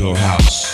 your house.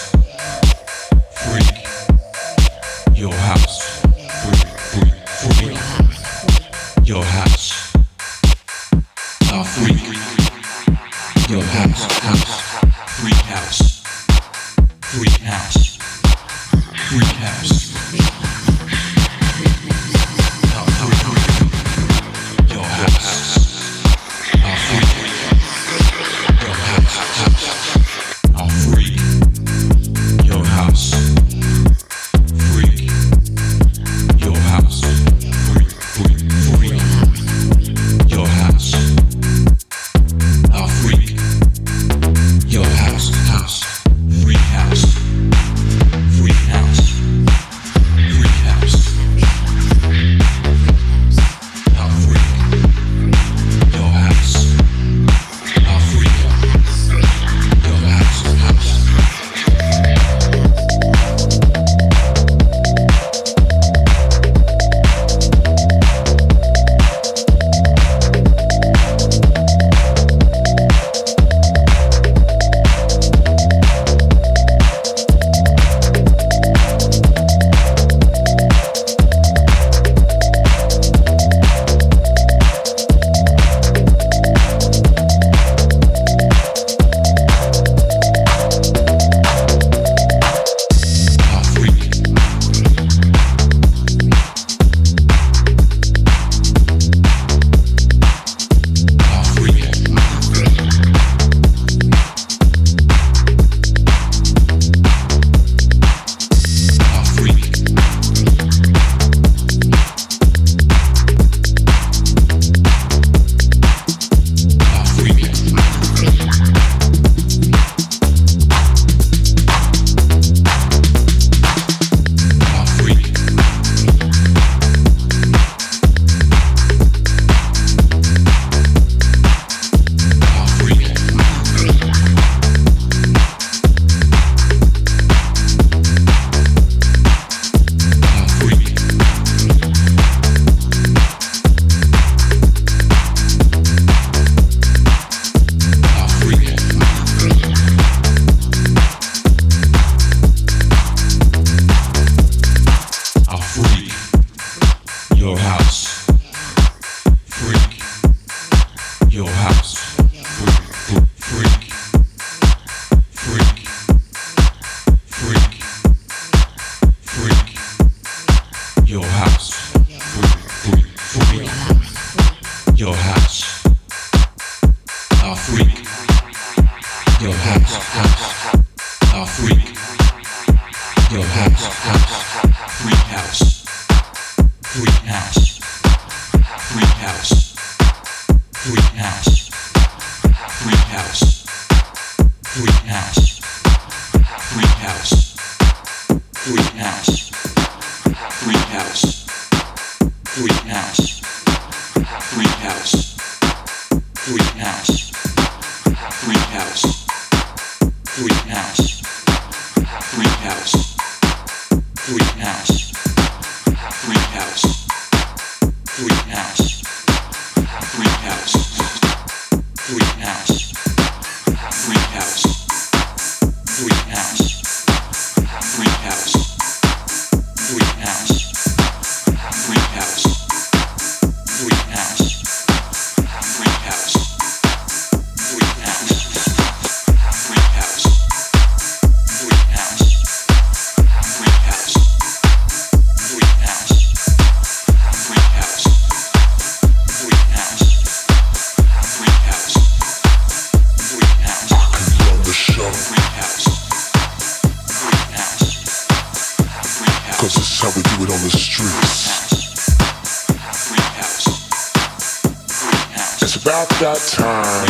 that time.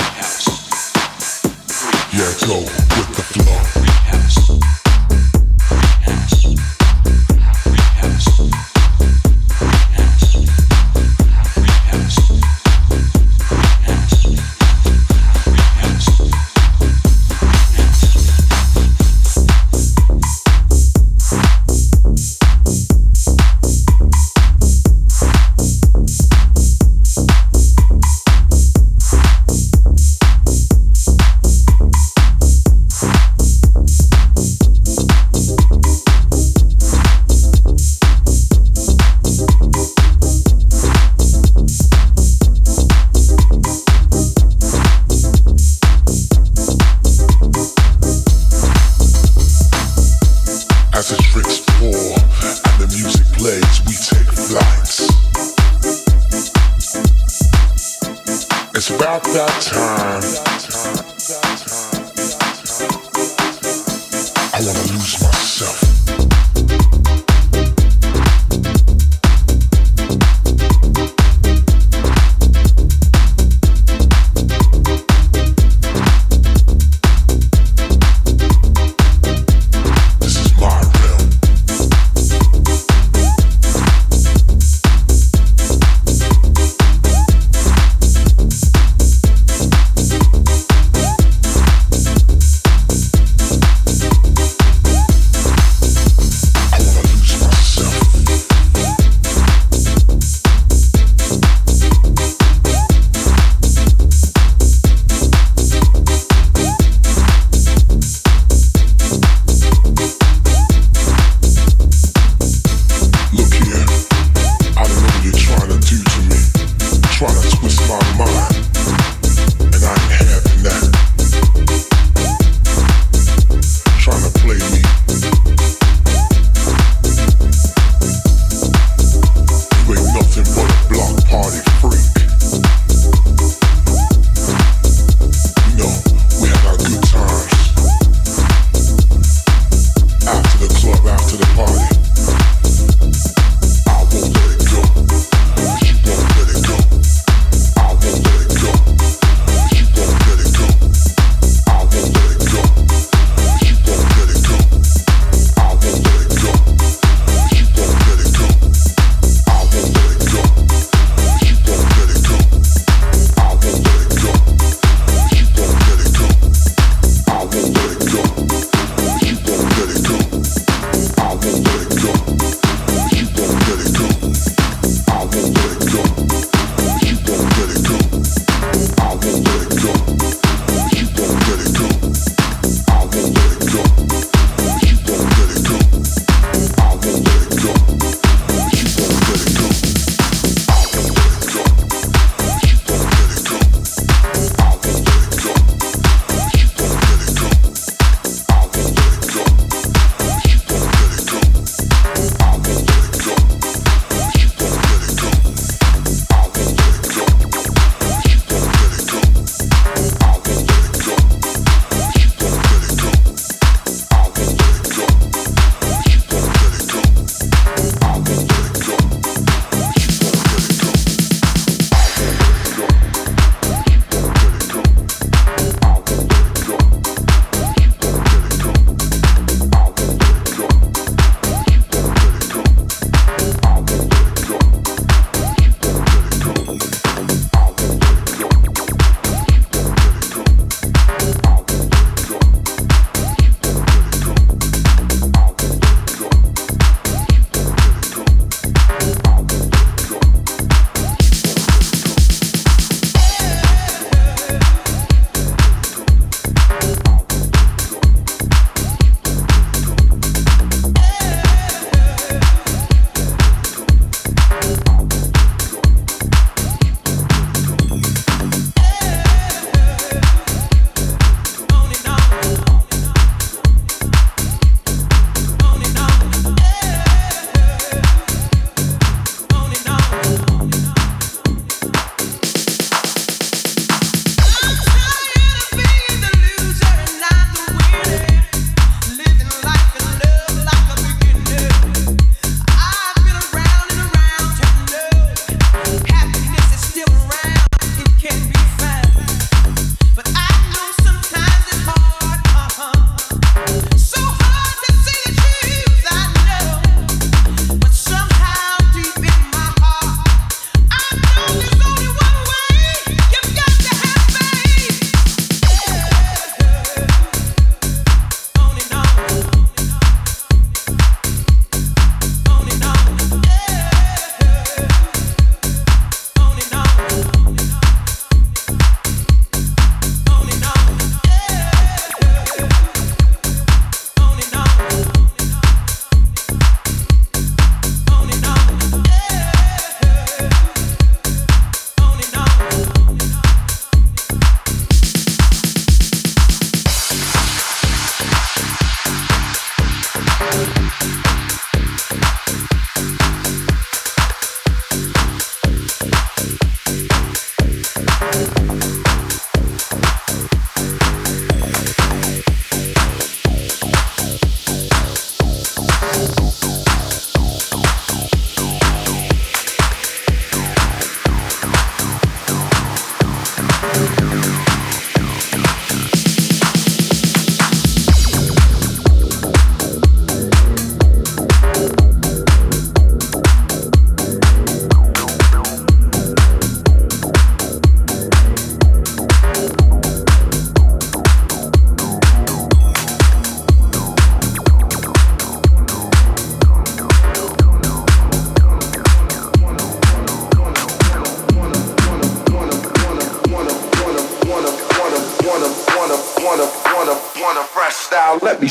Yeah, go.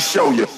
Show you.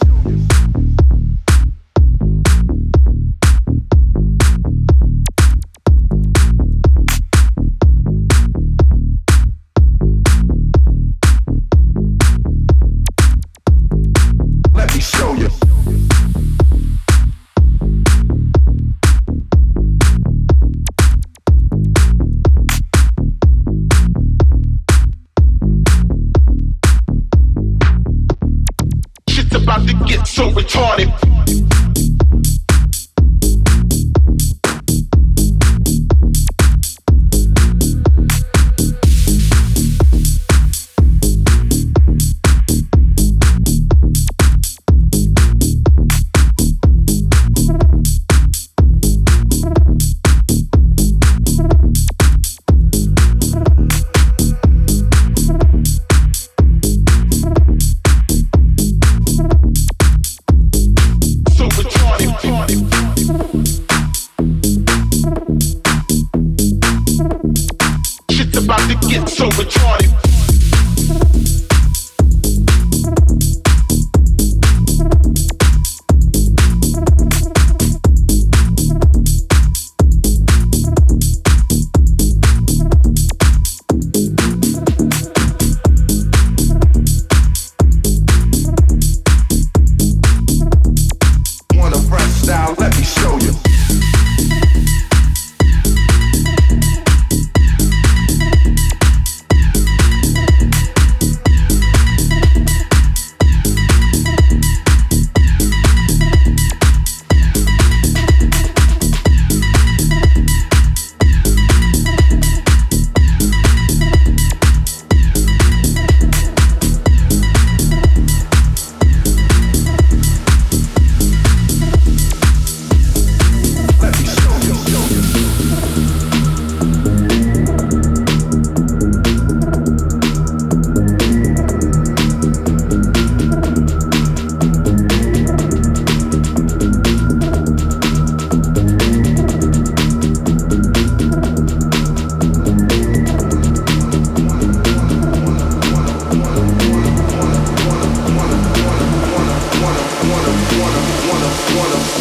About to get so retarded.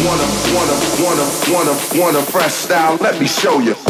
Want a, want a, want a, want a, want a fresh style? Let me show you.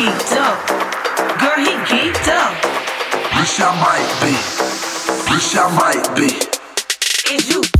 geeked up. Girl, he geeked up. Wish I might be. Wish I might be. Is you.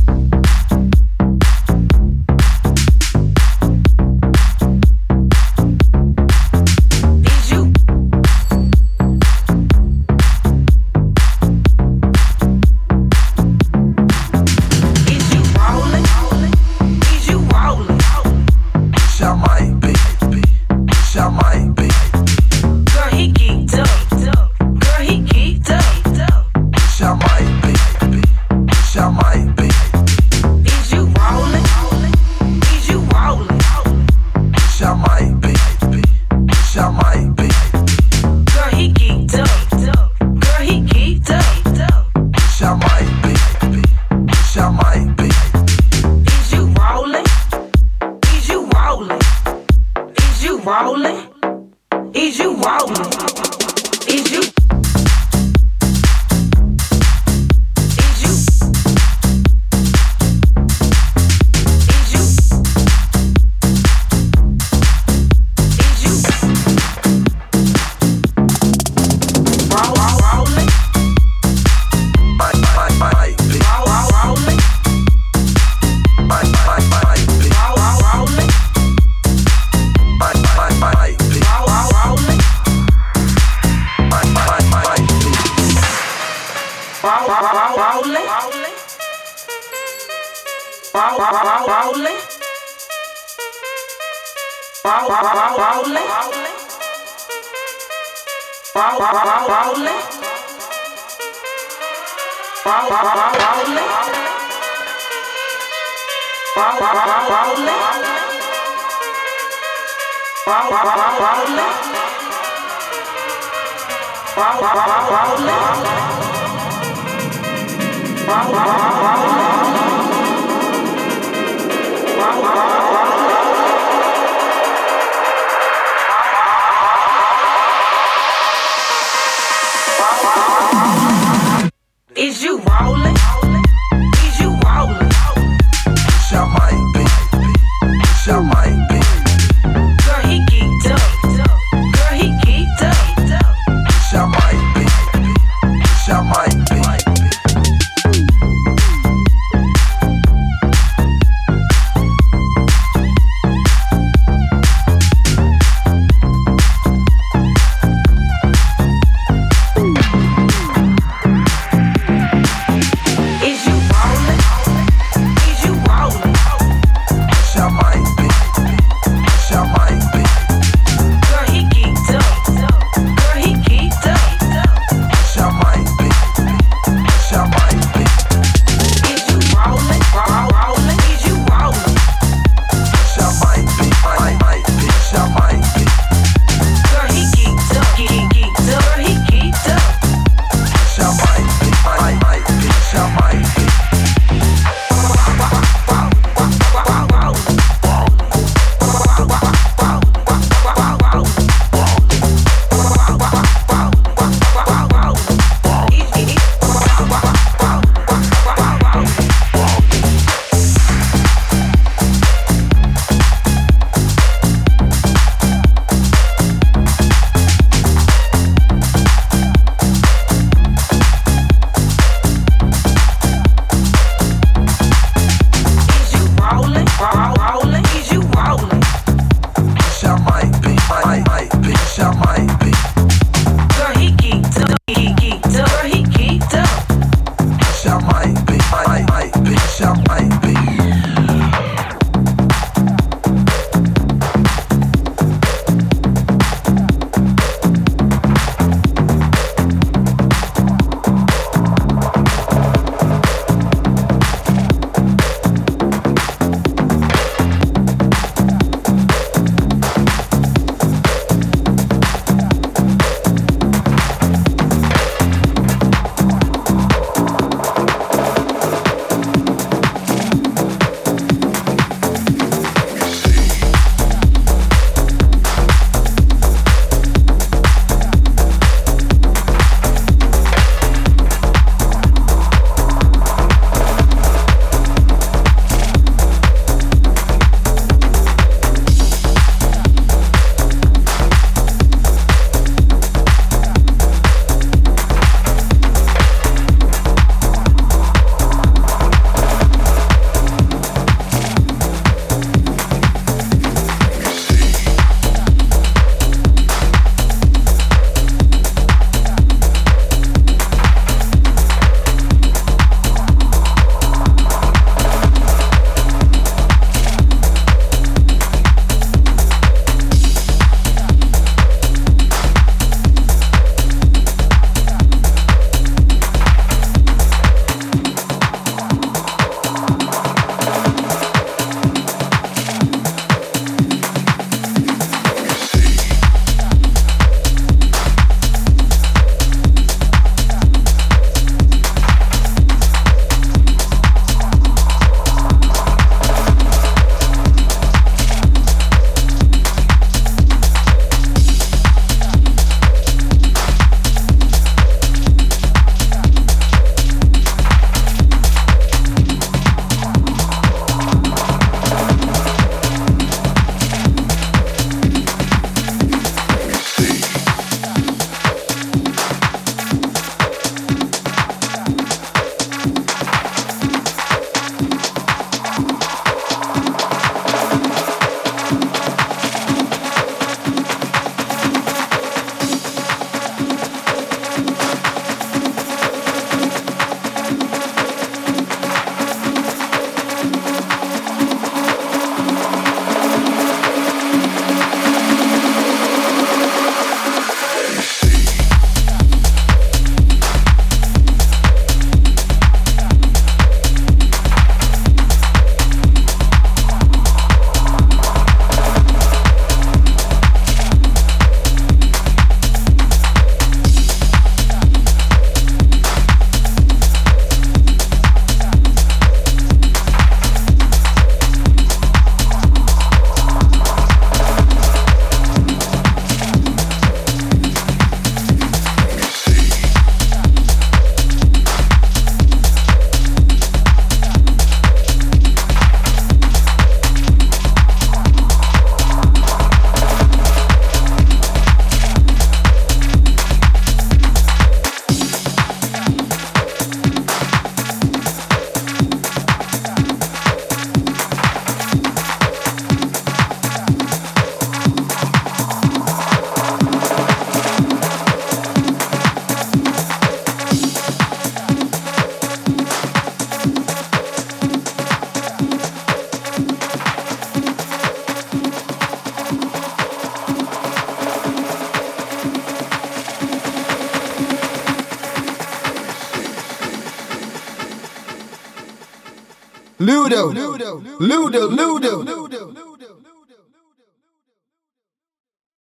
Loodo.